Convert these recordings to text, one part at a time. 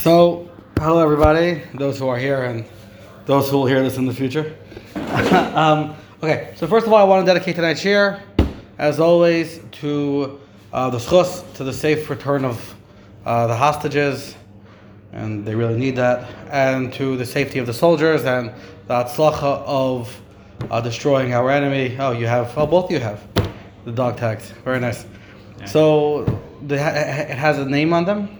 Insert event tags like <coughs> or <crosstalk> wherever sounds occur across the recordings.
So, hello everybody, those who are here and those who will hear this in the future. <laughs> um, okay, so first of all, I want to dedicate tonight's shiur, as always, to uh, the schus, to the safe return of uh, the hostages, and they really need that, and to the safety of the soldiers and the atzlacha of uh, destroying our enemy. Oh, you have, oh, both you have the dog tags. Very nice. So, they ha- it has a name on them?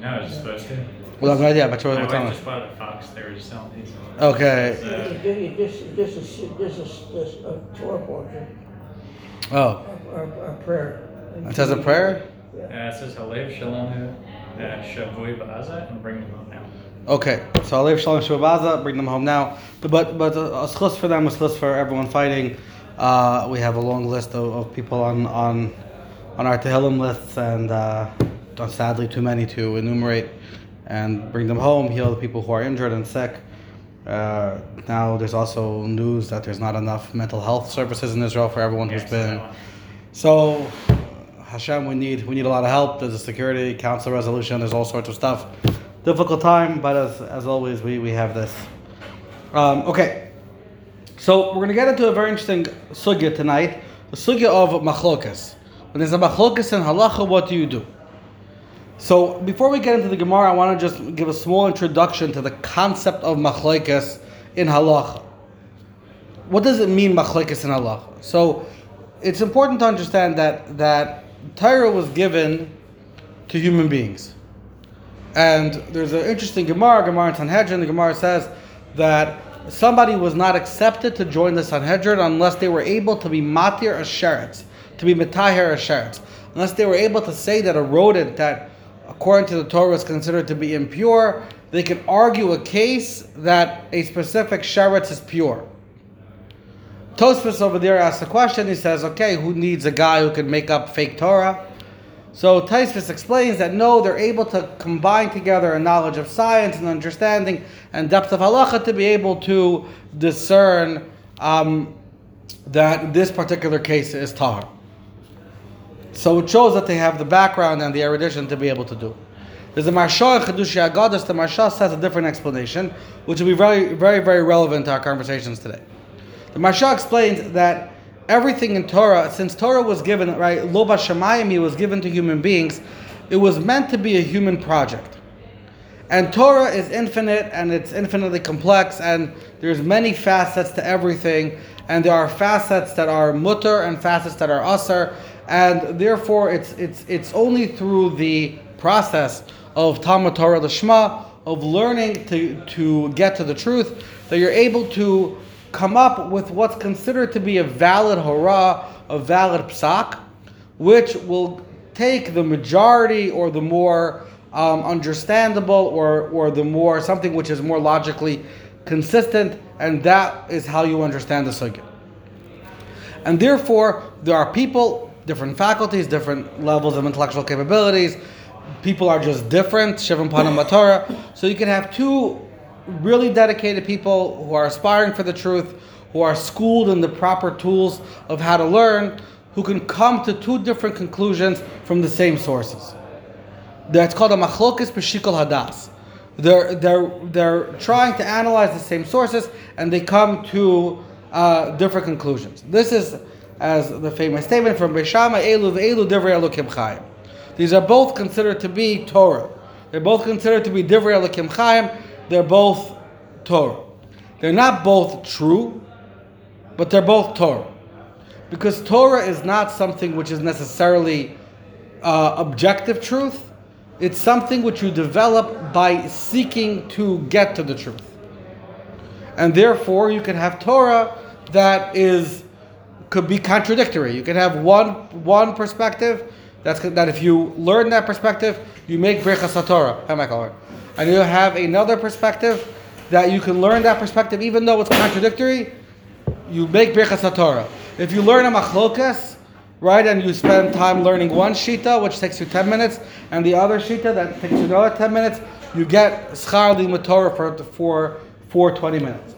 No, I was just supposed to. Well, I have no idea, but My what's wife on just bought a Fox. They were just selling these. Okay. Uh, This, this is, this is, this a Torah portion, Oh, a, a prayer. it says a prayer? uh, it says Halev Shalom uh, Shavui Ba'aza and bring them home now. Okay, so Alev Shalom Shubaza, bring them home now. But but, but a, a schus for them, a schus for everyone fighting. Uh, we have a long list of, of people on on on our Tehillim lists, and uh, sadly too many to enumerate. And bring them home, heal the people who are injured and sick. Uh, now there's also news that there's not enough mental health services in Israel for everyone who's been. so- So, Hashem, we need we need a lot of help. There's a security council resolution. There's all sorts of stuff. Difficult time, but as as always, we we have this. Um, okay, so we're gonna get into a very interesting sugya tonight. The sugya of machlokas. When there's a machlokas in halacha, what do you do? So before we get into the Gemara, I want to just give a small introduction to the concept of machlokas in halacha. What does it mean machlokas in halacha? So it's important to understand that that Torah was given to human beings. And there's an interesting Gemara, Gemara in Sanhedrin. The Gemara says that somebody was not accepted to join the Sanhedrin unless they were able to be matir asheretz, to be metaher asheretz, unless they were able to say that a rodent that, according to the Torah, is considered to be impure, they can argue a case that a specific sheretz is pure. Tosfos over there asks a question. He says, "Okay, who needs a guy who can make up fake Torah?" So Tosfos explains that no, they're able to combine together a knowledge of science and understanding and depth of halacha to be able to discern um, that this particular case is tahar. So it shows that they have the background and the erudition to be able to do. There's a Maharsha in Chedushi Agadas. The Maharsha says a different explanation, which will be very, very, very relevant to our conversations today. The Maharsha explains that everything in Torah, since Torah was given, right, Loba Shemayim was given to human beings, it was meant to be a human project. And Torah is infinite and it's infinitely complex and there's many facets to everything and there are facets that are mutter and facets that are usr and therefore it's it's it's only through the process of Talmud Torah Lishma of learning to to get to the truth that you're able to come up with what's considered to be a valid hora, a valid psak, which will take the majority or the more um, understandable or, or the more something which is more logically consistent, and that is how you understand the sugya. And therefore, there are people, different faculties, different levels of intellectual capabilities. People are just different, Shivam Panam <laughs> Torah. So you can have two really dedicated people who are aspiring for the truth, who are schooled in the proper tools of how to learn, who can come to two different conclusions from the same sources. That's called a machlokas b'shikol hadas. They're, they're, they're trying to analyze the same sources and they come to uh, different conclusions. This is, as the famous statement from Beshama, Elu v'elu divrei elokim chayim. These are both considered to be Torah. They're both considered to be divrei elokim chayim. They're both Torah. They're not both true, but they're both Torah. Because Torah is not something which is necessarily uh, objective truth. It's something which you develop by seeking to get to the truth. And therefore, you can have Torah that is could be contradictory. You can have one one perspective that's that if you learn that perspective, you make Brechas Torah. Hi, Michael. And you have another perspective that you can learn that perspective even though it's contradictory. You make Brechas Torah. If you learn a machlokas, right, and you spend time learning one shita, which takes you ten minutes, and the other shita that takes you another ten minutes, you get schar Torah for for for twenty minutes.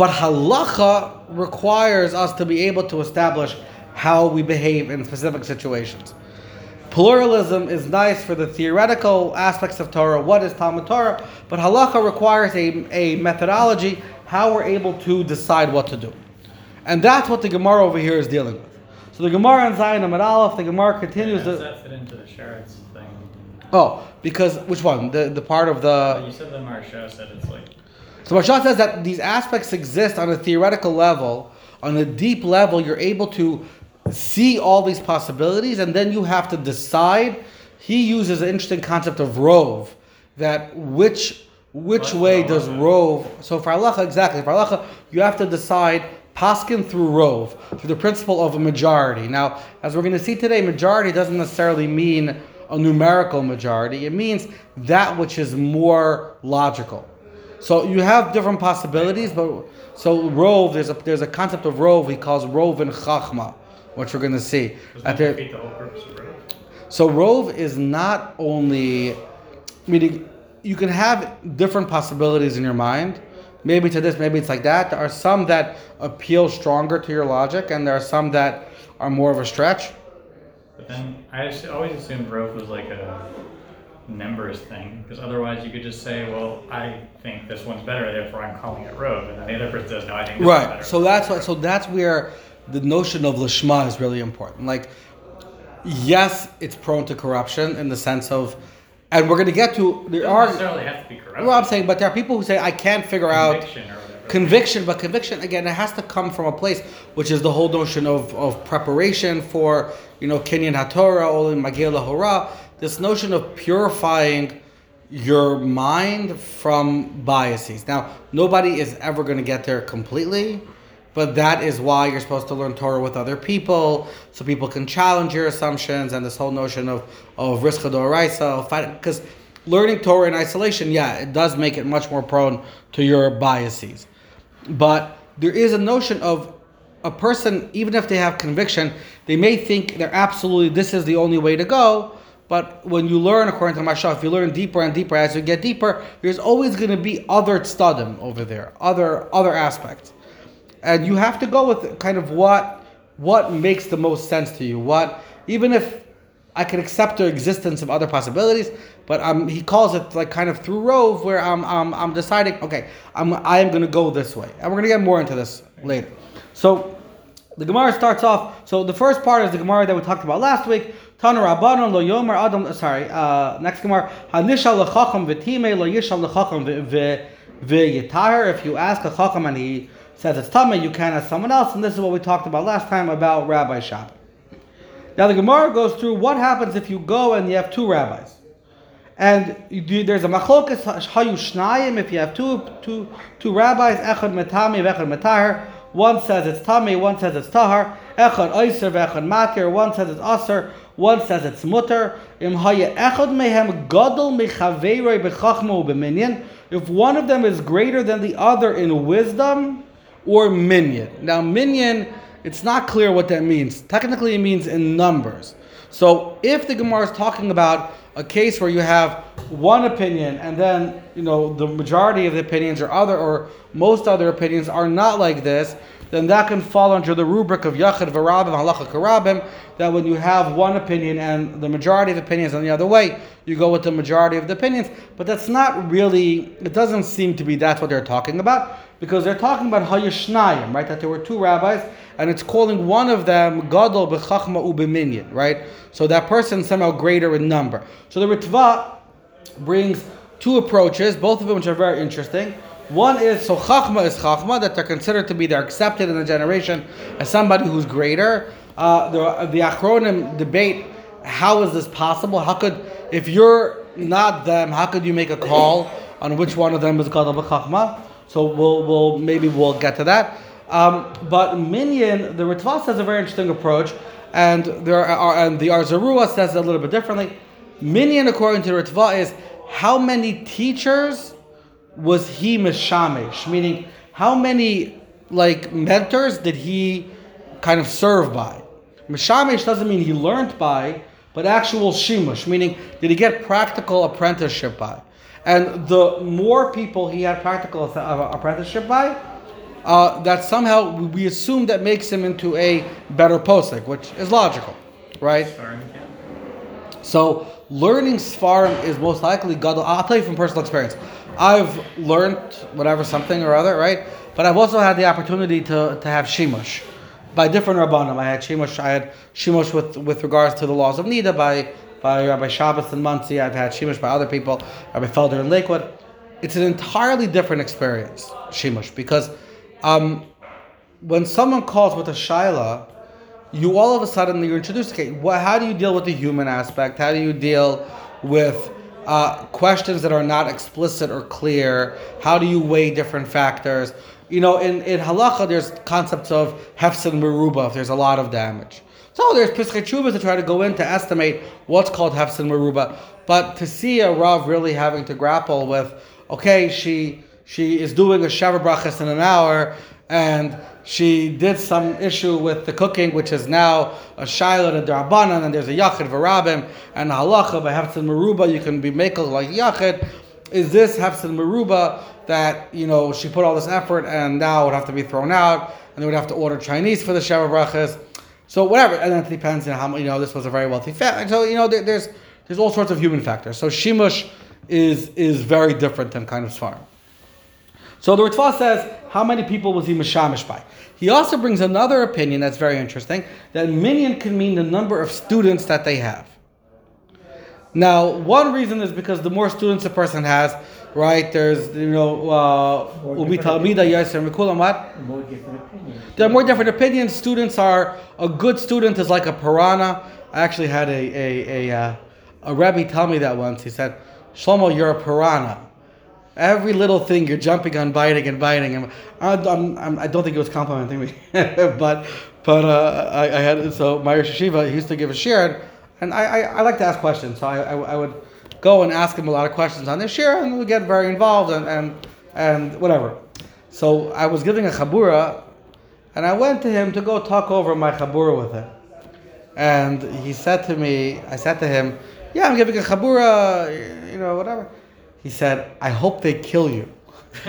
But halacha requires us to be able to establish how we behave in specific situations. pluralism is nice for the theoretical aspects of Torah. What is Talmud Torah? But halacha requires a, a methodology how we're able to decide what to do, and that's what the Gemara over here is dealing with. So the Gemara in Zayin Amud Aleph, the Gemara continues. How does that fit into the Sheretz thing? oh, because which one? The the part of the you said the Maharsha said it's like So Maharsha says that these aspects exist on a theoretical level, on a deep level, you're able to see all these possibilities, and then you have to decide. He uses an interesting concept of rove, that which which way does rove. So for halacha, exactly for halacha, you have to decide paskin through rove through the principle of a majority. Now, as we're going to see today, majority doesn't necessarily mean a numerical majority. It means that which is more logical. So you have different possibilities, but so rove there's a there's a concept of rove he calls rove and chachma, which we're going to see. At the- the whole purpose of Rove? so rove is not only meaning you can have different possibilities in your mind. Maybe to this, maybe it's like that. There are some that appeal stronger to your logic, and there are some that are more of a stretch. But then I always assumed Rove was like a numbers thing because otherwise you could just say, well, I think this one's better, therefore I'm calling it Rove, and then the other person says, no, I think Right. better. So that's. So that's where the notion of lishma is really important. Like, yes, it's prone to corruption in the sense of, and we're going to get to there are. necessarily have to be corrupt. Well, I'm saying, but there are people who say I can't figure out conviction or whatever. conviction, but conviction again, it has to come from a place which is the whole notion of, of preparation for you know Kenyan Hatorah, Olim Magila Hora. This notion of purifying your mind from biases. Now, nobody is ever going to get there completely, but that is why you're supposed to learn Torah with other people, so people can challenge your assumptions and this whole notion of of risk because learning Torah in isolation, yeah, it does make it much more prone to your biases. But there is a notion of a person, even if they have conviction, they may think they're absolutely this is the only way to go. But when you learn, according to Mashal, if you learn deeper and deeper as you get deeper, there's always going to be other tzadim over there, other other aspects, and you have to go with kind of what what makes the most sense to you. What even if I can accept the existence of other possibilities, but um, he calls it like kind of through rove, where I'm, I'm, I'm deciding, okay, I'm, I am going to go this way. And we're going to get more into this later. So the Gemara starts off, so the first part is the Gemara that we talked about last week. Tanu Rabbanon lo yomer adam, sorry, uh, next Gemara. Hanishal lechacham v'time lo yishal lechacham v'yitahir. If you ask a chacham and he says it's tama, you can ask someone else. And this is what we talked about last time about Rabbi Shabbat. Now the Gemara goes through what happens if you go and you have two rabbis, and there's a machlokas hayu shnayim if you have two two two rabbis echad metami echad metahar. One says it's tami, one says it's tahar. Echad oiser echad matir. One says it's aser, one says it's mutter. If one of them is greater than the other in wisdom or minion. Now minion it's not clear what that means. Technically, it means in numbers. So if the Gemara is talking about a case where you have one opinion and then you know the majority of the opinions or other or most other opinions are not like this, then that can fall under the rubric of Yachid Varabim Halacha Karabim. That when you have one opinion and the majority of opinions on the other way, you go with the majority of the opinions. But that's not really. It doesn't seem to be that's what they're talking about because they're talking about Hayashnayim, right? That there were two rabbis, and it's calling one of them Gadol b'chachma u'b'minyan, right? So that person somehow greater in number. So the Ritva brings two approaches, both of which are very interesting. One is so chachma is chachma that they're considered to be they're accepted in the generation as somebody who's greater. Uh, the the Achronim debate how is this possible? How could if you're not them, how could you make a call on which one of them is called a b'chachma? So we'll, we'll maybe we'll get to that. Um, but Minyan, the Ritva has a very interesting approach, and there are and the Ohr Zarua says it a little bit differently. Minyan, according to Ritva, is how many teachers was he mishamish? Meaning, how many like mentors did he kind of serve by? Mishamish doesn't mean he learned by, but actual shimush, meaning did he get practical apprenticeship by? And the more people he had practical uh, apprenticeship by, uh, that somehow we assume that makes him into a better postic, which is logical, right? Camp. So learning Sfarim is most likely gadol. I'll tell you from personal experience. I've learned whatever something or other, right? But I've also had the opportunity to, to have shimush by different rabbanim. I had shimush. I had shimush with with regards to the laws of nida by by Rabbi Shabbos and Monsey. I've had shimush by other people, Rabbi Felder in Lakewood. It's an entirely different experience, shimush, because um, when someone calls with a shaila, you all of a sudden you're introduced. Okay, what, how do you deal with the human aspect? How do you deal with uh, questions that are not explicit or clear? How do you weigh different factors? You know, in, in halacha, there's concepts of hefs and if there's a lot of damage. So there's piskei teshuvas to try to go in to estimate what's called hefs and meruba. But to see a rav really having to grapple with, okay, she she is doing a shavar brachas in an hour, and she did some issue with the cooking, which is now a shiloh and a darabanan, and there's a yachid v'rabim, and a halacha by hefsin meruba, you can be makel like yachid. Is this hefsin meruba that you know she put all this effort and now would have to be thrown out, and they would have to order Chinese for the shavar brachas? So whatever, and it depends on how you know this was a very wealthy family. So you know there, there's there's all sorts of human factors. So shimush is is very different than kind of svarim. So the Ritva says, how many people was he mashamish by? He also brings another opinion that's very interesting, that minion can mean the number of students that they have. Now, one reason is because the more students a person has, right, there's, you know, uh, ubi talmida yaser mikulam what? More different. There are more different opinions. Students are, a good student is like a piranha. I actually had a, a, a, uh, a Rebbe tell me that once. He said, Shlomo, you're a piranha. Every little thing you're jumping on, biting and biting. And I, I'm, I'm, I don't think it was complimenting me, <laughs> but but uh, I, I had so my Yeshiva he used to give a shir, and I, I, I like to ask questions, so I, I, I would go and ask him a lot of questions on this shir, and we get very involved and and and whatever. So I was giving a chabura, and I went to him to go talk over my chabura with him, and he said to me, I said to him, "Yeah, I'm giving a chabura, you know, whatever." He said, I hope they kill you. <laughs>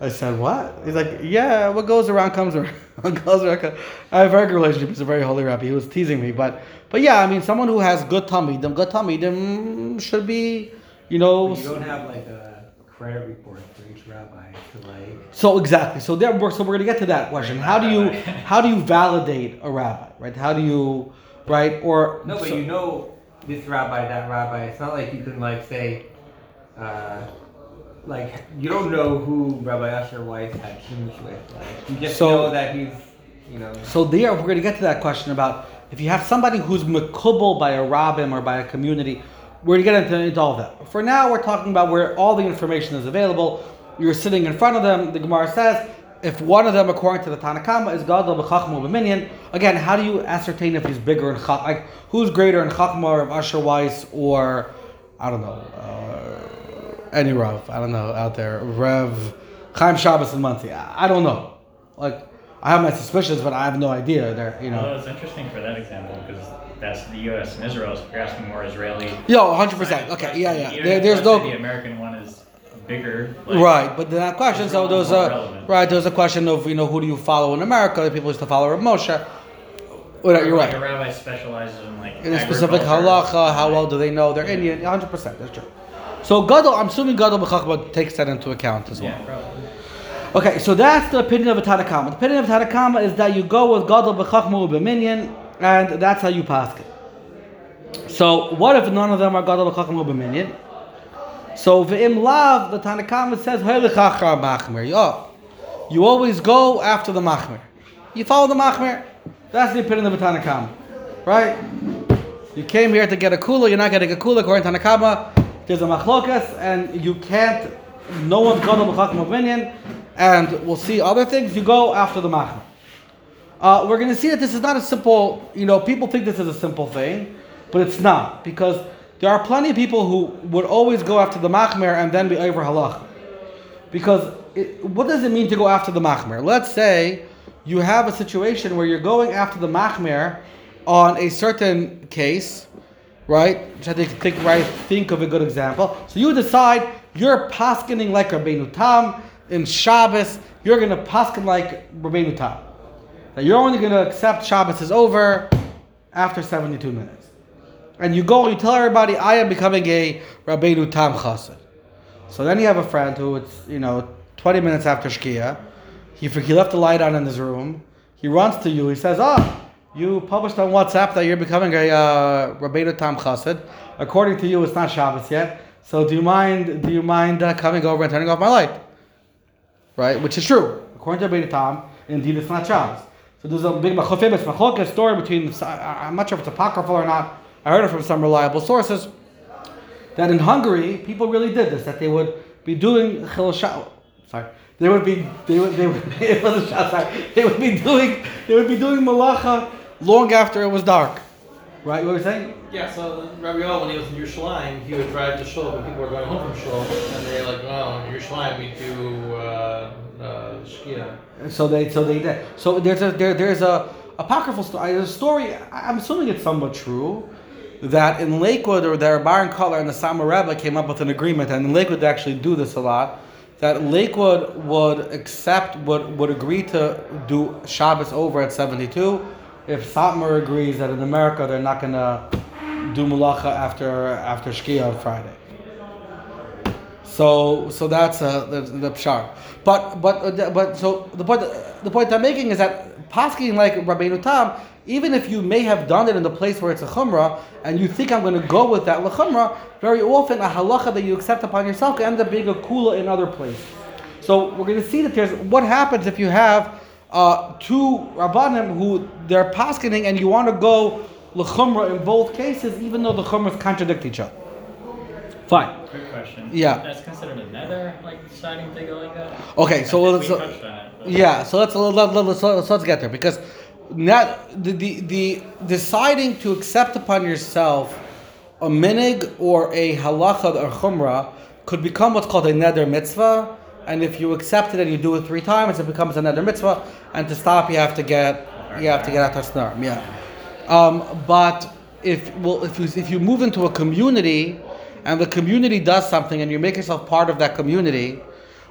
I said, what? He's like, yeah, what goes around comes around. <laughs> goes around. I have a very good relationship. He's a very holy rabbi. He was teasing me. But but yeah, I mean, someone who has good tummy, them good tummy, them should be, you know. But you don't have like a credit report for each rabbi to like. So exactly. So there, we're, so we're gonna get to that question. How do you <laughs> how do you validate a rabbi, right? How do you, right? Or No, but so- you know this rabbi, that rabbi. It's not like you can like say, uh, like you don't know who Rabbi Asher Weiss had changed with. Like you just So- know that he's, you know. So there, we're going to get to that question about if you have somebody who's makubal by a rabbim or by a community. We're going to get into, into all that. For now, we're talking about where all the information is available. You're sitting in front of them. The Gemara says if one of them, according to the Tanakhama, is gadol b'chachma b'minyan. Again, how do you ascertain if he's bigger in chach? Like who's greater in chachma of Asher Weiss or I don't know uh, any Rav? I don't know out there Rev Chaim Shabbos and Monsey. I, I don't know. Like I have my suspicions, but I have no idea. There, you know. Well, it's interesting for that example because that's the U.S. and Israel. So you're asking more Israeli. Yo, 100%. Okay, yeah, yeah. There, there's no. The American one is bigger. like, Right, but then that question. So there's a relevant. right. There's a question of you know who do you follow in America? People used to follow Rav Moshe. Well, you're like right. A rabbi specializes in like In a specific halacha, how well do they know they're Indian? 100. percent That's true. So Gadol, I'm assuming Gadol b'chachma takes that into account as well. Yeah, probably. Okay, so that's the opinion of a Tanakama. The opinion of Tanakama is that you go with Gadol b'chachma u'b'minyan, and that's how you pass it. So what if none of them are Gadol b'chachma u'b'minyan? So v'im lav, the Tanakama says machmer. Oh, you always go after the machmer. You follow the machmer. That's the opinion of a Tanakama, right? You came here to get a kula. You're not getting a kula according to Tanakama. There's a machlokas, and you can't. No one's got a b'chachma opinion, and we'll see other things. You go after the machmer. Uh, we're going to see that this is not a simple, you know, people think this is a simple thing, but it's not because there are plenty of people who would always go after the machmer and then be over halach. Because it, what does it mean to go after the machmer? Let's say you have a situation where you're going after the machmer on a certain case, right? Which I think, right, think of a good example. So you decide you're paskening like Rabbeinu Tam in Shabbos. You're going to pasken like Rabbeinu Tam. That you're only going to accept Shabbos is over after 72 minutes. and you go you tell everybody, I am becoming a Rabbeinu Tam Chassid. So then you have a friend who it's you know 20 minutes after Shkia, he he left the light on in his room. He runs to you. He says, "Ah, you published on WhatsApp that you're becoming a uh, Rabbeinu Tam Chassid. According to you, it's not Shabbos yet. So do you mind? Do you mind uh, coming over and turning off my light? Right, which is true. According to Rabbeinu Tam, indeed it's not Shabbos. So there's a big machlokes story between. I'm not sure if it's apocryphal or not. I heard it from some reliable sources that in Hungary people really did this. That they would be doing chil Sorry, they would be they would they would <laughs> it wasn't Sha- sorry. They would be doing they would be doing malacha long after it was dark. Right? What were you saying? Yeah, so Rabbi Yoel, when he was in Yerushalayim, he would drive to Shul when people were going home from Shul, and they're like, well, in Yerushalayim we do uh, uh, Shkia." So they so they did. So there's a there, there's a apocryphal story. There's a story. I'm assuming it's somewhat true. That in Lakewood or there, Baron Color and the Satmar Rebbe came up with an agreement, and in Lakewood they actually do this a lot. That Lakewood would accept, would would agree to do Shabbos over at 72, if Satmar agrees that in America they're not gonna do Malacha after after Shkia on Friday. So so that's uh, the, the pshar. But but uh, but so the point the point I'm making is that pasking like Rabbeinu Tam, even if you may have done it in the place where it's a chumrah, and you think I'm going to go with that lechumrah, very often a halacha that you accept upon yourself can end up being a kula in other places. So we're going to see that there's what happens if you have uh, two rabbanim who they're paskening and you want to go lechumrah in both cases, even though the chumras contradict each other. Fine. Quick question. Yeah. That's considered a neder, like deciding to go like that? Okay, so let's. think we touched on Yeah, so let's let, let, let's, let's, let's get there because not the, the the deciding to accept upon yourself a minig or a halacha or chumrah could become what's called a neder mitzvah, and if you accept it and you do it three times, it becomes another mitzvah, and to stop you have to get you have to get out snarim. Yeah, um, but if well if you if you move into a community and the community does something and you make yourself part of that community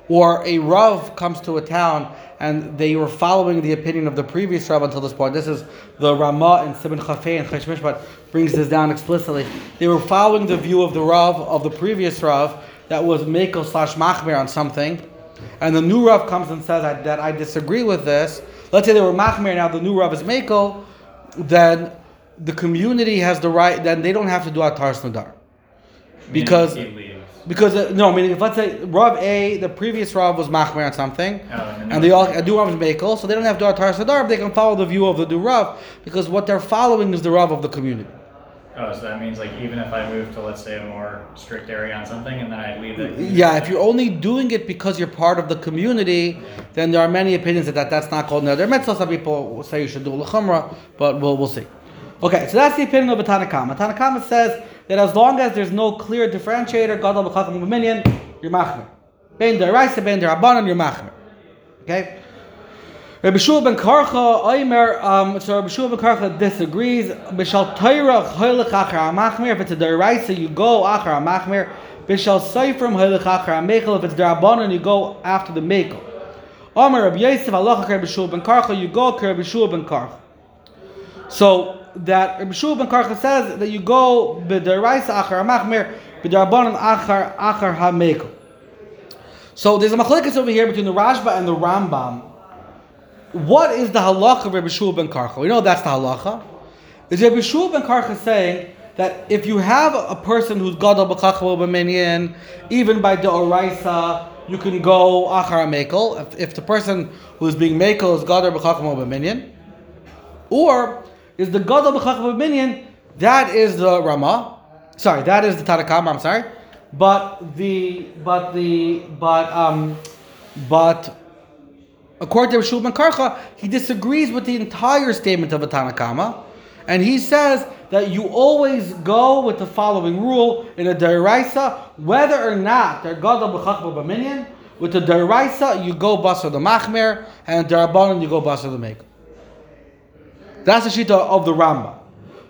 or a Rav comes to a town and they were following the opinion of the previous Rav until this point. This is the Rama and Sibin Chafei and Choshen Mishpat brings this down explicitly. They were following the view of the Rav of the previous Rav that was Mako slash Machmer on something. And the new Rav comes and says I, that I disagree with this. Let's say they were Machmer, now the new Rav is Mako, then the community has the right, then they don't have to do Atar Snadar. Because because uh, no, meaning if let's say Rav A, the previous Rav was Machmer on something, Oh, and and they all do Rav is Mekel, so they don't have to do Atar Sadar, they can follow the view of the new Rav because what they're following is the Rav of the community. Oh, so that means like even if I move to let's say a more strict area on something and then I leave it. Yeah, if you're only doing it because you're part of the community, then there are many opinions that, that that's not called Neder Mitzvah. Some people say you should do L'chumrah, but we'll, we'll see. Okay, so that's the opinion of Tanakama. Tanakama says that as long as there's no clear differentiator, God B'chacham B'minyan, you're Machmer. Ben Deraisa, Ben Derabanan, you're Machmer. Okay? Rabbi Shua ben Karcha, Oimer, um, so Rabbi Shua ben Karcha disagrees. Bishal Torah, Choylech Achar HaMachmir, if it's a Deraisa, you go Achar HaMachmir. Bishal Seifrim, Choylech Achar HaMechel, if it's Derabanan, you go after the Mekel. Omer Rabbi Yosef, Allah Rabbi Shua ben Karcha, you go Rabbi Shua ben Karcha. So that Rabbi Shua ben Karcha says that you go b'deraisa achar hamachmir, b'derabanan achar achar hamekel. So there's a machlekes over here between the Rashba and the Rambam. What is the halacha of Rabbi Shua ben Karcha? We know that's the halacha. Is Rabbi Shua ben Karcha saying that if you have a person who's gadol b'chachma b'minyan, even by the oraisa, you can go achar hamekel. If, if the person who's being mekel is gadol b'chachma b'minyan, or is the Gadol B'chacham Minyan, that is the Rama. Sorry, that is the Tanakam, I'm sorry. But the but the but um but according to Rishul Ben Karcha, he disagrees with the entire statement of a Tanakama. And he says that you always go with the following rule in a Deraisa, whether or not they're Gadol B'chachma with the Deraisa, you go Basar the Machmer, and Derabanan, you go Basar the Mekel. That's the shita of the Rambam.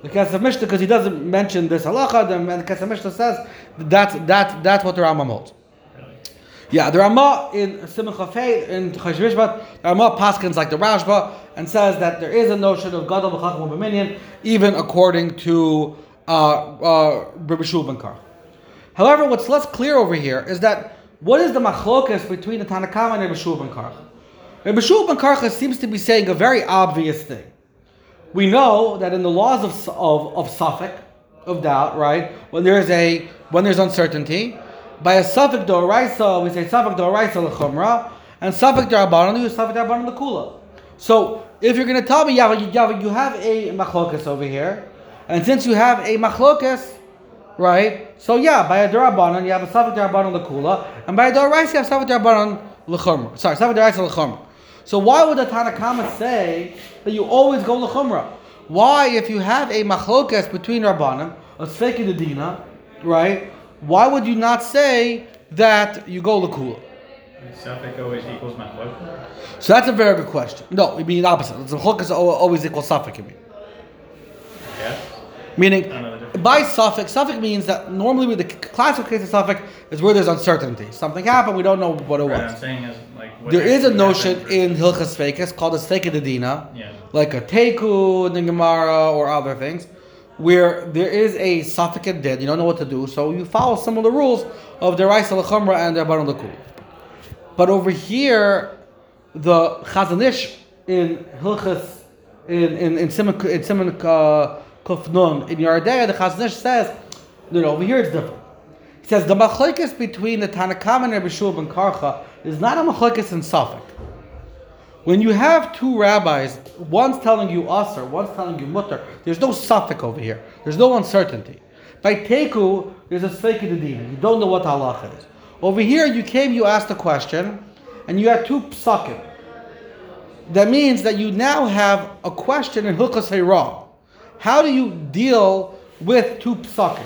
The Kesef Mishnah, because he doesn't mention this halacha, the Kesef Mishnah says that that, that's what the Rambam holds. Yeah, the Rama in Simon Chafei, in Choshen Mishpat, the Rama paskins like the Rashba, and says that there is a notion of Gadol B'chacham B'minyan, even according to uh, uh. However, what's less clear over here is that what is the machlokas between the Tanakama and Rabbi Shua ben Karch? Ben Karcha seems to be saying a very obvious thing. We know that in the laws of of, of safek, of doubt, right? When there's a when there's uncertainty, by a safek doraisa, we say safek doraisa lechumra, and safek darabanan, you safek darabanan lekula. So if you're going to tell me, yeah, you, have a machlokas over here, and since you have a machlokas, right? So yeah, by a darabanan you have a safek darabanan lekula, and by a doraisa you have safek darabanan lechumra. Sorry, safek doraisa lechumra. So why would the Tanakhama say that you always go lechumra? Why, if you have a machlokas between rabbanim, a sveki right? Why would you not say that you go lekula? safek always equals. So that's a very good question. No, I mean the opposite. The machlokas al- always equals. You mean? Yes. Meaning, I don't know the difference. by suffix, suffix means that normally with the classical case of suffix is where there's uncertainty. Something happened, we don't know what it Right, was. is like. There is a notion in Hilchas Fekes called a Sveka Dina, Yeah. like a Teku in the Gemara or other things, where there is a suffix and dead, you don't know what to do, so you follow some of the rules of the Raisa Lechumra and the Rabban Lakul. But over here, the Chazon Ish in Hilchas, in in in Simon in Simon uh, Kuf Nun in Yoreh De'ah, the Chazon Ish says, no, no, over here it's different. He says the machlokes between the Tanakam and Rabbi Shua ben Karcha is not a machlokes in safek. When you have two rabbis, one's telling you usr, one's telling you mutter, there's no suffix over here. There's no uncertainty. By teku, there's a sveika dedina. You don't know what halacha is. Over here, you came, you asked a question, and you had two psakim. That means that you now have a question in Hilchas Heirah. How do you deal with two psakim?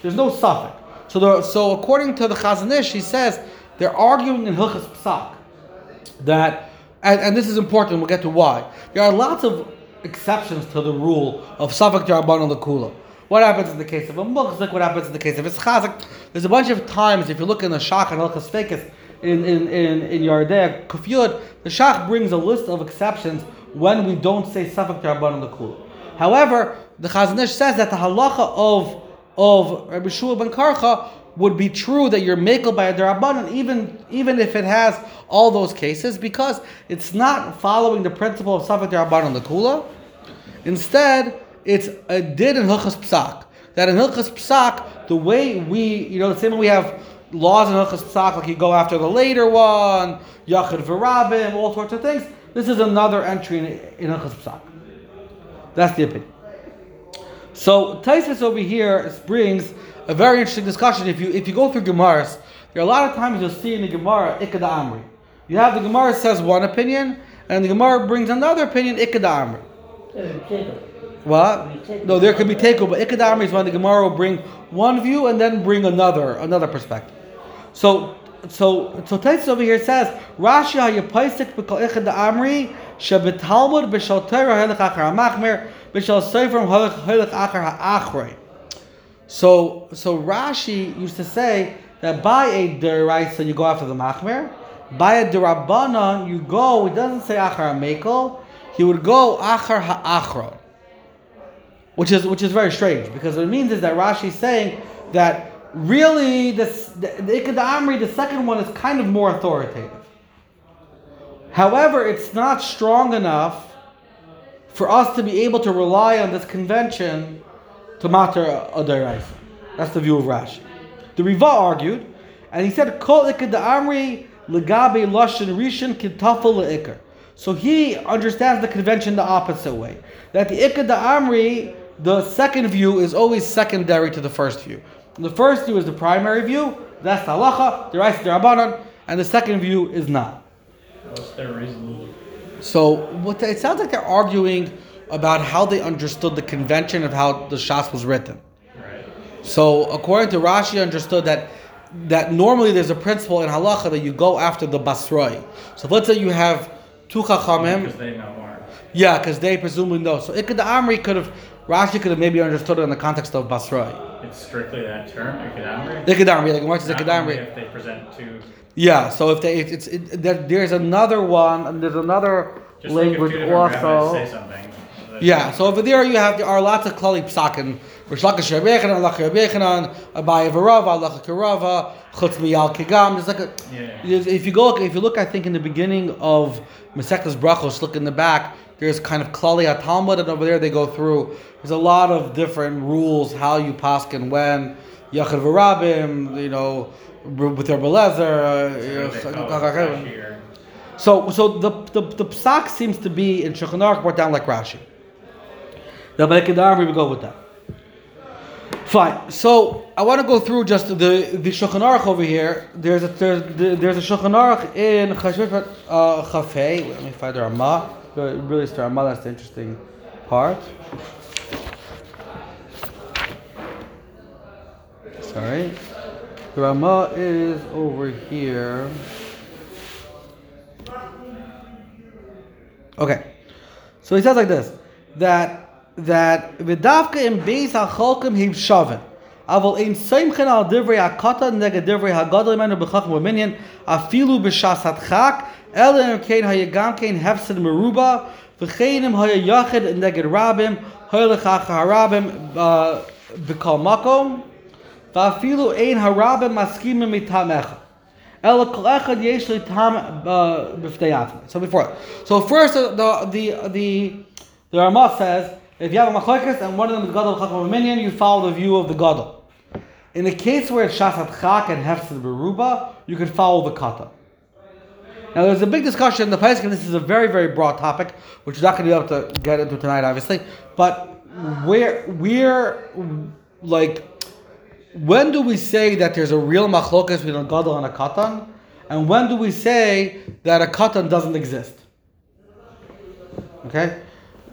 There's no suffix. So, the, so according to the Chazon Ish, he says they're arguing in Hilchas Psak that, and, and this is important, we'll get to why. There are lots of exceptions to the rule of Safak Jarban Lakula. What happens in the case of a Mukhzik? What happens in the case of a Chazik? There's a bunch of times, if you look in the Shach and Hilchas Fekes in, in, in, in Yoreh De'ah, Kufyud, the Shach brings a list of exceptions when we don't say Safak Jarban Lakula. However, the Chazon Ish says that the halacha of of Rabbi Shua ben Karcha would be true that you're makel by a derabanan, even even if it has all those cases, because it's not following the principle of Safat derabanan the kula. Instead, it's a did in Hilchas Psak. That in Hilchas Psak, the way we, you know, the same way we have laws in Hilchas Psak, like you go after the later one, Yachid V'Rabim, all sorts of things. This is another entry in, in Hilchas Psak. That's the opinion. So Taisus over here brings a very interesting discussion. If you if you go through Gemaras, there are a lot of times you'll see in the Gemara Ikad Amri. You have the Gemara says one opinion, and the Gemara brings another opinion Ikad Amri. What? No, there could be Teku, but Ikad Amri is when the Gemara will bring one view and then bring another another perspective. So so so Tosfos over here says Rashi hayapaisik b'kol Ikad Amri shebetalmud b'shal Torah helech achar hamachmer b'shal seifrim helech achar ha'achrei. So, so Rashi used to say that by a deraisa you go after the machmer, by a derabana you go. It doesn't say achar mekel. He would go achar ha'achron, which is which is very strange because what it means is that Rashi is saying that really this the, Ikad Amri, the second one, is kind of more authoritative. However, it's not strong enough for us to be able to rely on this convention to matter a. That's the view of Rashi. The Riva argued, and he said, "Kol ikad amri legabe lashon rishon kitafel leikar." So he understands the convention the opposite way. That the ikad amri, the second view, is always secondary to the first view. The first view is the primary view. That's the halacha, the rice, the rabbanon, and the second view is not. What's their reason? So what it sounds like they're arguing about how they understood the convention of how the Shas was written. Right. So according to Rashi, understood that that normally there's a principle in halacha that you go after the basroi. So let's say you have two chachamim, Because they know more. yeah, because they presumably know. So Ikad Amri could have Rashi could have maybe understood it in the context of basroi. It's strictly that term, ikadamri. Ikad Amri, like what is Not Ikad Amri? If they present two, Yeah. So if they, if it's it, there, there's another one, and there's another just like if two language also. Yeah, so over there you have there are lots of klali psakim Rish Lakish Rabbi Yechanan, Lach Rabbi Yechanan, Abaye Varava, Karava, Chutz Miyal Kigam. There's like a, Yeah. if you go, if you look, I think in the beginning of Masechtas Brachos, look in the back. There's kind of Klali Talmud, and over there they go through. There's a lot of different rules how you pass and when Yachid Varabim, you know, with Rebbe Lezer. uh, you know, They call it so, so the, the, the psak seems to be in Shulchan Aruch brought down like Rashi. The Bekedar, we go with that. Fine. So I want to go through just the the Shulchan Aruch over here. There's a there's, there's a Shulchan Aruch in Chashvit uh, Chafei. Let me find the Ramah. Really, it's the Ramah. That's the interesting part. Sorry. The Ramah is over here. Okay, so he says like this that that v'davka im beis hacholkim him shavin. Aval ein seimchen al divrei hakata neged divrei hagadol imenu b'chacham v'minyan afilu b'shas hatchak el im kein hayagam kein hefsid meruba v'chein im hayayachid neged rabim hayalechach harabim uh, b'kal makom v'afilu ein harabim maskimim mitamecha. El kol echad yesh li tam uh, atzmai. So before, so first uh, the the the the Ramah says if you have a machlekes and one of them is gadol chacham minion, you follow the view of the gadol. In the case where it's shasat chak and hefsed beruba, you can follow the kata. Now there's a big discussion in the Pesach, and this is a very very broad topic, which we're not going to be able to get into tonight, obviously. But where where like when do we say that there's a real machlokas between a gadol and a katan, and when do we say that a katan doesn't exist? Okay,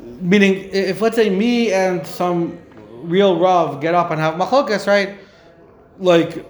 meaning if let's say me and some real rav get up and have machlokas, right? Like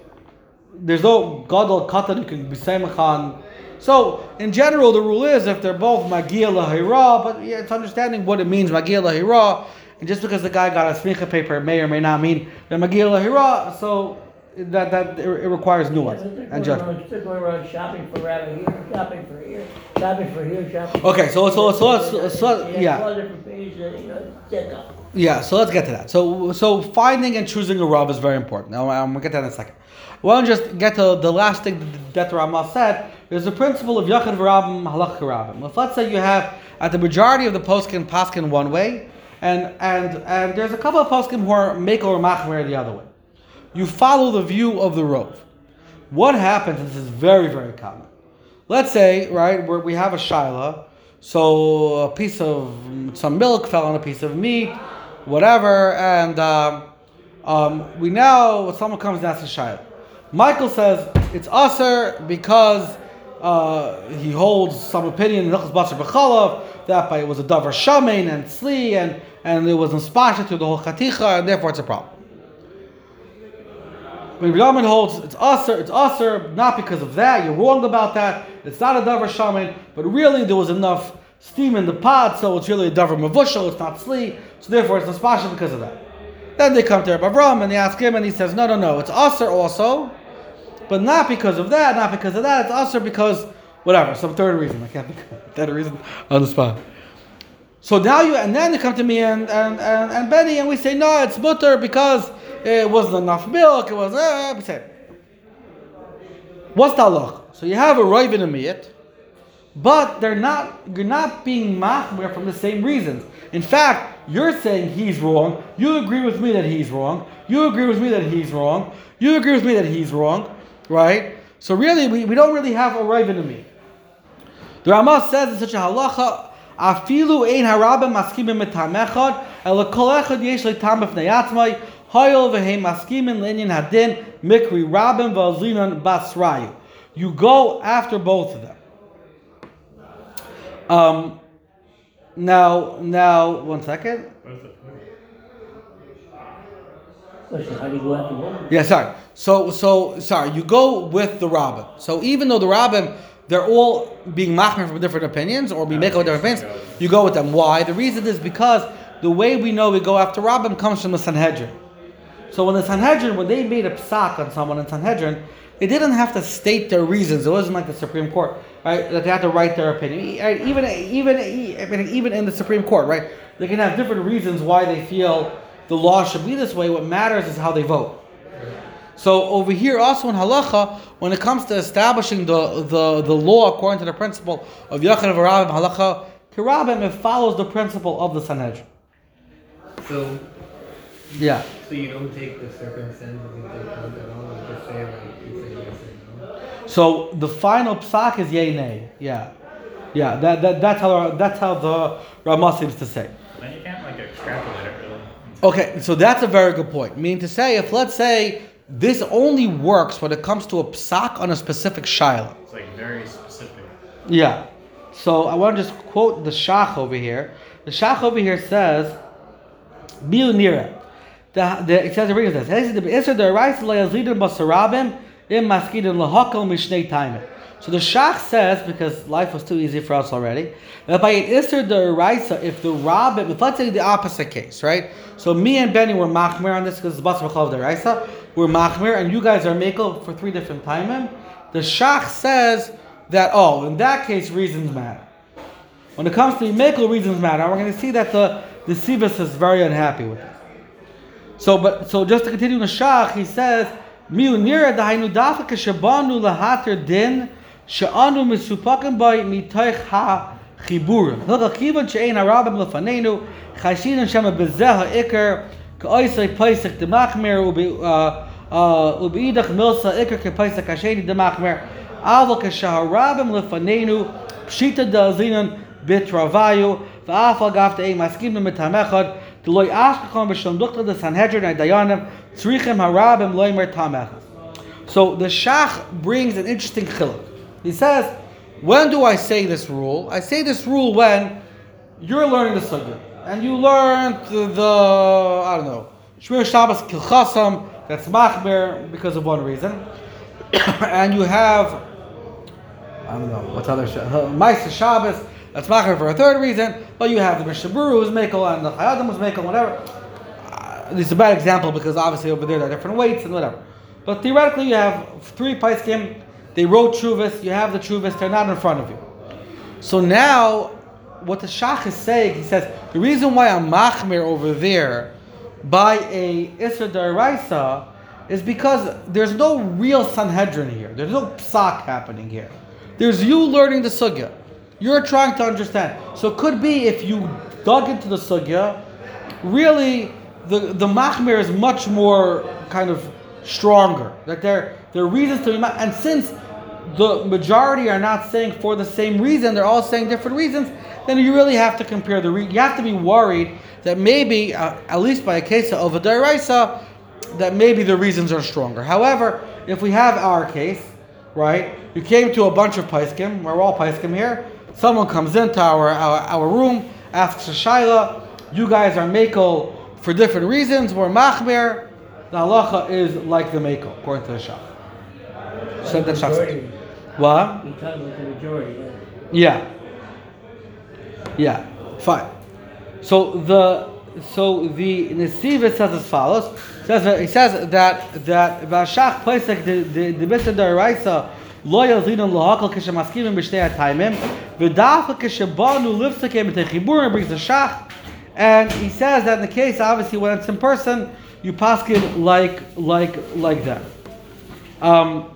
there's no gadol katan you can be semachan. So in general, the rule is if they're both magia lahira, but yeah, it's understanding what it means magia lahira. And just because the guy got a smicha paper, may or may not mean the magia lahira. So that that it, it requires nuance and judgment. Still going around shopping for rabbit here, shopping for here, shopping for here, shopping. for Okay, so let's- so so let's- so yeah. All different pages that, you know, check out. Yeah, so let's get to that. So, so finding and choosing a rav is very important. Now, I'm gonna get to that in a second. Well, just get to the last thing that the Ramah said. There's a principle of yachid v'rabim halach v'rabim. If let's say you have at the majority of the poskim paskin one way, and and and there's a couple of poskim who are make or machmer the other way. You follow the view of the rov. What happens? This is very very common. Let's say right we have a shaila, so a piece of some milk fell on a piece of meat, whatever, and um, um, we now someone comes and asks a shaila. Michael says it's usher because uh, he holds some opinion in that by it was a davar shamein and sli and and it was inspired to the whole chaticha and therefore it's a problem. When Rabbi holds it's usher, it's usher not because of that. You're wrong about that. It's not a davar shamein, but really there was enough steam in the pot, so it's really a davar mavushal. It's not sli, so therefore it's inspired because of that. Then they come to Rabbi and they ask him, and he says, "No, no, no. It's usher also." but not because of that, not because of that. It's also because whatever, some third reason. I can't think of a third reason on the spot. So now you and then they come to me and and, and, and Benny and we say no, it's butter because it wasn't enough milk. It was uh, we say. What's the halach? So you have a rive and a miyat, but they're not. You're not being machmir from the same reasons. In fact, you're saying he's wrong. You agree with me that he's wrong. You agree with me that he's wrong. You agree with me that he's wrong right? So really, we, we don't really have a rive in me. The Ramah says in such a halacha, afilu ein harabim maskimim metamechad, el kol echad yesh leitam b'fnei hayol v'heim maskimin le'inyan hadin, mikri rabim v'azlinan basrayu. You go after both of them. Um, now, now, one second. Question, how do you go after women? Yeah, sorry. So, so sorry. You go with the rabbin. So even though the rabbin, they're all being machmir from different opinions or being making different opinions, you go with them. Why? The reason is because the way we know we go after rabbin comes from the Sanhedrin. So when the Sanhedrin, when they made a psak on someone in Sanhedrin, they didn't have to state their reasons. It wasn't like the Supreme Court, right? That they had to write their opinion. Even even even in the Supreme Court, right? They can have different reasons why they feel the law should be this way. What matters is how they vote. So over here, also in halacha, when it comes to establishing the, the, the law according to the principle of Yachid Varabim halacha kirabim, it follows the principle of the Sanhedrin. So, Yeah. so you don't take the circumstances into account at all. You just say like you say yes or no. So the final psak is yay nay. Yeah, yeah. That, that that's how that's how the Ramah seems to say. Then you can't like extrapolate it really. Okay, so that's a very good point. Meaning to say, if let's say this only works when it comes to a psak on a specific shaila. It's like very specific. Yeah. So I want to just quote the Shach over here. The Shach over here says, "Biu nira." The, the, it says reads this. "Hezid the the le'azidin basarabim im maskidin lahakal mishnei taimim." So the Shach says, because life was too easy for us already, that by an Isser the Araisa, if the Rabbim, if let's say the opposite case, right? So me and Benny were machmir on this because it's Basar B'chalav the Araisa, we're machmir, and you guys are makel for three different timim. The Shach says that, oh, in that case, reasons matter. When it comes to Mekel, reasons matter. We're going to see that the, the Sivas is very unhappy with it. So, but so just to continue the Shach, he says, Miu nira dahainu dafka shabanu lahater din she'anu misupakim by mitoich ha chiburim. Hilga kivan she'ein harabim lefanenu chashin shema bezeh ha'ikr ka'oisai paisik demachmer ubi uh, uh, ubiidach milsa ikr ka'paisik hasheni demachmer aval kashaharabim lefanenu pshita da'azinan bitravayu v'af al gaf te'ei maskim mitamechad The Sanhedrin Dayanim tzrichem harabim. So the Shach brings an interesting chiluk. He says, when do I say this rule? I say this rule when you're learning the sugya and you learned the, I don't know Shemiras Shabbos Kehilchasah that's machmer because of one reason, <coughs> and you have I don't know what's other uh, Ma'aser Shabbos that's machmer for a third reason, but you have the Mishnah Berurah who's makel and the Chayei Adam was makel, whatever. Uh, it's a bad example because obviously over there there are different weights and whatever. But theoretically, you have three paiskim. They wrote truvas. You have the truvas. They're not in front of you. So now, what the shach is saying, he says the reason why I'm machmir over there by a isra daraisa is because there's no real sanhedrin here. There's no psak happening here. There's you learning the sugya. You're trying to understand. So it could be if you dug into the sugya, really the the machmir is much more kind of stronger. That there there are reasons to be ma- and since the majority are not saying for the same reason, they're all saying different reasons. Then you really have to compare the. Re- you have to be worried that maybe, uh, at least by a case of a deraisa, that maybe the reasons are stronger. However, if we have our case, right, you came to a bunch of paiskim, we're all paiskim here. Someone comes into our, our, our room, asks a shaila, you guys are makel for different reasons, we're machmer, the halacha is like the makel, according to the shach. So the shach. What? You're talking about the majority, yeah. Yeah. Yeah. Fine. So the so the Nesiva says as follows. Says that, he says that that Vashach Pesach the the the Mitzvah Daraisa lo yazidon lahakal kishamaskimim b'shtei ha'taimim v'dafka kishabanu livsakim b'techiburim brings the Shach and he says that in the case obviously when it's in person you paskin like like like that. Um,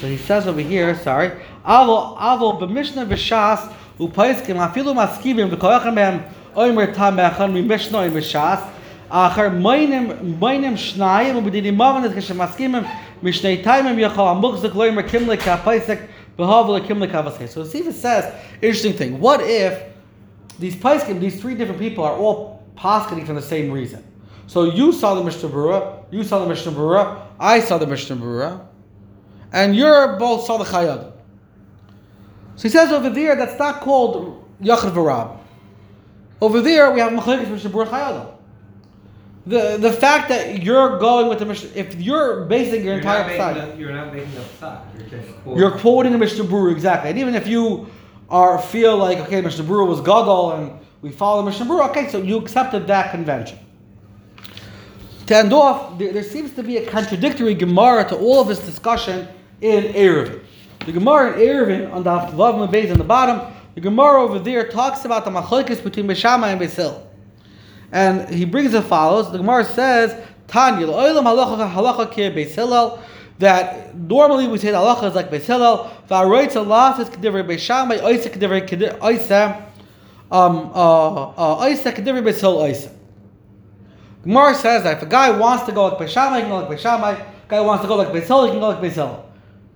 so he says over here, sorry, Avo Avo b'Mishnah v'Shas u'Paiskim afilu maskivim v'koyachem mehem oimer tam me'achan mi'Mishnah v'Shas אחר מיינים מיינים שניים ובדינים מובן כשמסכימים Mishnei Taimim Behav So the Siva says, interesting thing. What if these Paiskim, these three different people, are all posketing for the same reason? So you saw the Mishnah Berurah, you saw the Mishnah Berurah, I saw the Mishnah Berurah, and you're both saw the chayad. So he says over there, that's not called Yachid v'rab. Over there, we have Machlekes Mishnah Berurah Chayyad. The the fact that you're going with the Mishnah, if you're basing your You're entire side, you're not making a thought. You're just quoting. you're quoting a Mishnah Berurah exactly, and even if you are feel like okay, Mishnah Berurah was Gadol and we follow Mishnah Berurah, okay, so you accepted that convention. To end off, there, there seems to be a contradictory Gemara to all of this discussion in Eruvin. The Gemara in Eruvin on the Vav Beis on the bottom, the Gemara over there talks about the machlokes between Beis Shammai and Basil. And he brings as follows. The Gemara says, Tanya, "L'olam halacha halacha ki Beis Hillel," that normally we say the halacha is like Beis Hillel. Va'aroitz Allah is kedivrei Beis Shammai, oisa kedivrei kedi- oisa, um, uh, uh, oisa kedivrei Beis Hillel oisa. Gemara says that if a guy wants to go like Beis Shammai, he can go like Beis Shammai. Guy wants to go like Beis Hillel, he can go like Beis Hillel.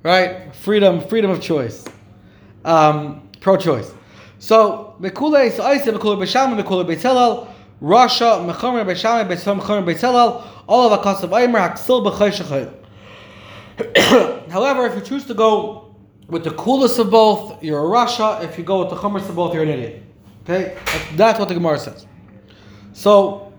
Right? Freedom, freedom of choice. Um, pro-choice. So, Mekule, so Isa, Mekule Beis Shammai, Mekule Beis Hillel, Rasha, Mechomer Beis Hillel, Mechomer Beis Hillel, all of Akasav Aimer, Haksil B'chai <coughs> However, if you choose to go with the coolest of both, you're a Rasha. If you go with the Chumrest of both, you're an idiot. Okay? That's- what the Gemara says. So,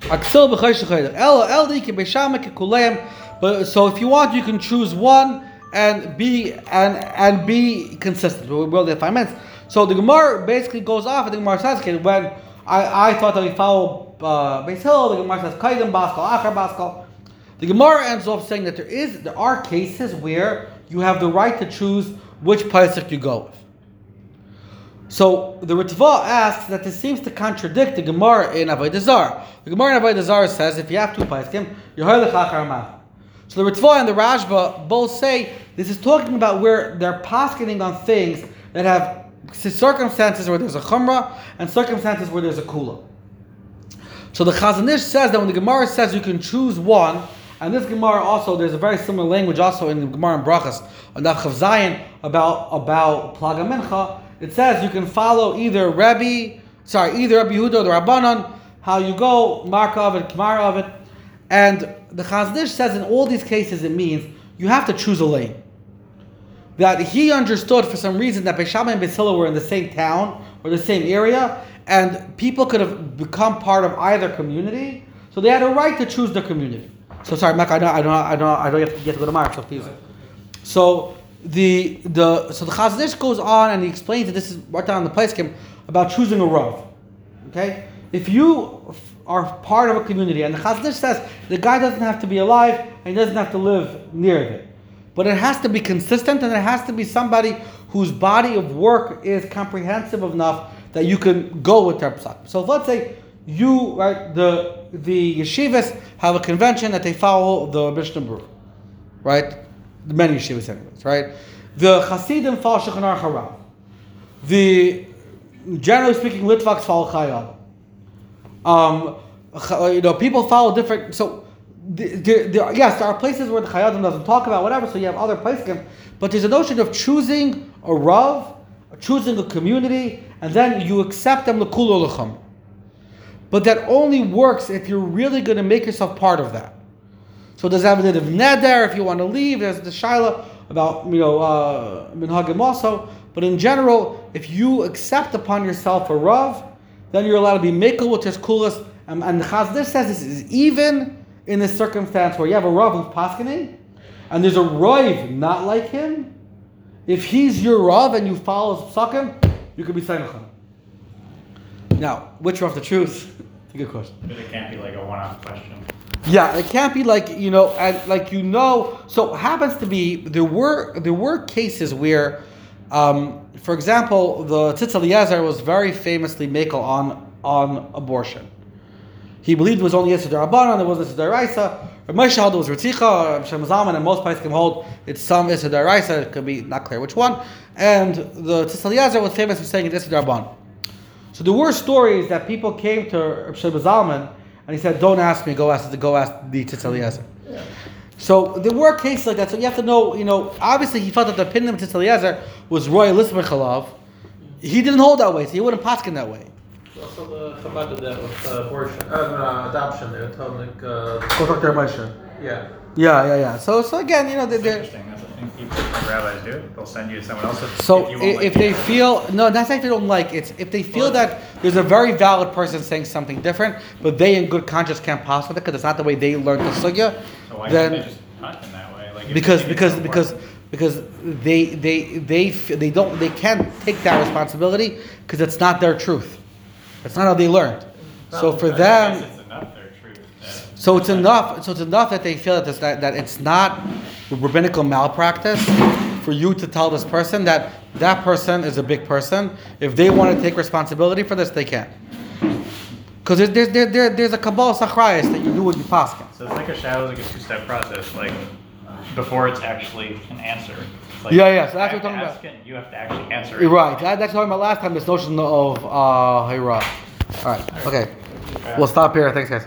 Aksil b'chay. El el di kibeshama kikuleim. But so if you want, you can choose one and be and and be consistent. We will define minutes. So the Gemara basically goes off, and the Gemara says, okay, when I, I thought that we follow uh, the Gemara says kaidem baskal, achar baskal. The Gemara ends off saying that there is there are cases where you have the right to choose which pasuk you go with. So the Ritva asks that this seems to contradict the Gemara in Avodah. The Gemara in Avodah says if you have two paiskim, you're achar. So the Ritva and the Rashba both say this is talking about where they're paskening on things that have circumstances where there's a chumrah and circumstances where there's a kula. So the Chazon Ish says that when the Gemara says you can choose one, and this Gemara also, there's a very similar language also in the Gemara in Brachas, on Zayin, about, about Plaga Mincha. It says you can follow either Rabbi, sorry, either Rabbi Yehuda or the Rabbanon, how you go, Marka of it, of it. And the Chazon Ish says in all these cases it means you have to choose a lane. That he understood for some reason that Beis Shammai and Hillel were in the same town or the same area, and people could have become part of either community, so they had a right to choose their community. So sorry, Mac, I don't, I don't, I don't, I don't have to, get to go to Mark, so please. So the the so the Chazon Ish goes on and he explains that this is right down in the place Kim, about choosing a rav. Okay, if you are part of a community, and the Chazon Ish says the guy doesn't have to be alive and he doesn't have to live near it, but it has to be consistent and it has to be somebody whose body of work is comprehensive enough that you can go with their psak. So let's say you right the the yeshivas have a convention that they follow the Mishnah Berurah, right? The many yeshivas anyways, right? The Hasidim follow Shulchan Aruch Harav. The generally speaking, Litvaks follow Chayal. Um, you know, people follow different. So, yes, there are places where the Chayei Adam doesn't talk about whatever. So you have other places, but there's a notion of choosing a rav, choosing a community, and then you accept them l'kul l'chum. But that only works if you're really going to make yourself part of that. So there's evidence of neder if you want to leave. There's the shaila about you know uh, minhagim also. But in general, if you accept upon yourself a rav, then you're allowed to be makel with his kulas. And, the Chazon Ish says this is even in this circumstance where you have a rav who's paskening, and there's a roiv not like him. If he's your rav and you follow his psakim, you could be saying Now, which rav to choose? It's <laughs> a good question. But it can't be like a one-off question. Yeah, it can't be like you know, and like you know. So happens to be there were there were cases where, um, for example, the Tzitz Eliezer was very famously makel on on abortion. He believed it was only Yisrael Rabbanon, it wasn't Yisrael Raisa. Moshe held it was Ritzicha, Shem Zalman, and most places can hold it's some Yisrael Raisa. It could be not clear which one. And the Tzitz Eliezer was famous for saying it's Yisrael Rabbanon. So there were stories that people came to Shlomo Zalman and he said, "Don't ask me. Go ask the go ask the Tzitz Eliezer." So there were cases like that. So you have to know. You know, obviously he felt that the opinion of Tzitz Eliezer was royal Chalav. He didn't hold that way, so he wouldn't paskin that way. Also, the Chabad did that with uh, abortion, uh, uh, adoption. They would tell them, like, uh, Go talk to Rabbi Sher. yeah. Yeah, yeah, yeah. So, so again, you know, they're, It's they're interesting. That's the thing people, rabbis do. They'll send you to someone else. if- So if you if like they it. feel no, that's not if they don't like it. If they feel that there's a very valid person saying something different, but they in good conscience can't pass with it because it's not the way they learned the sugya, So why can't then they just hunt in that way? Like because because because because they they they f- they don't they can't take that responsibility because it's not their truth. It's not how they learned. So for them, it's enough their truth. that- so it's enough. So it's enough that they feel that this, that, that it's not rabbinical malpractice for you to tell this person that that person is a big person. If they want to take responsibility for this, they can. Because there's, there's, there, there, there's a Kabbalah Sachrayas that you do with your paskin. So it's like a shadow, like a two-step process. Like before it's actually an answer. Like, Yeah, yeah, so that's what I'm talking about. it, You have to actually answer it. Right, that, that's what talking about last time, this notion of uh, Hira. Alright, okay. We'll stop here. Thanks, guys.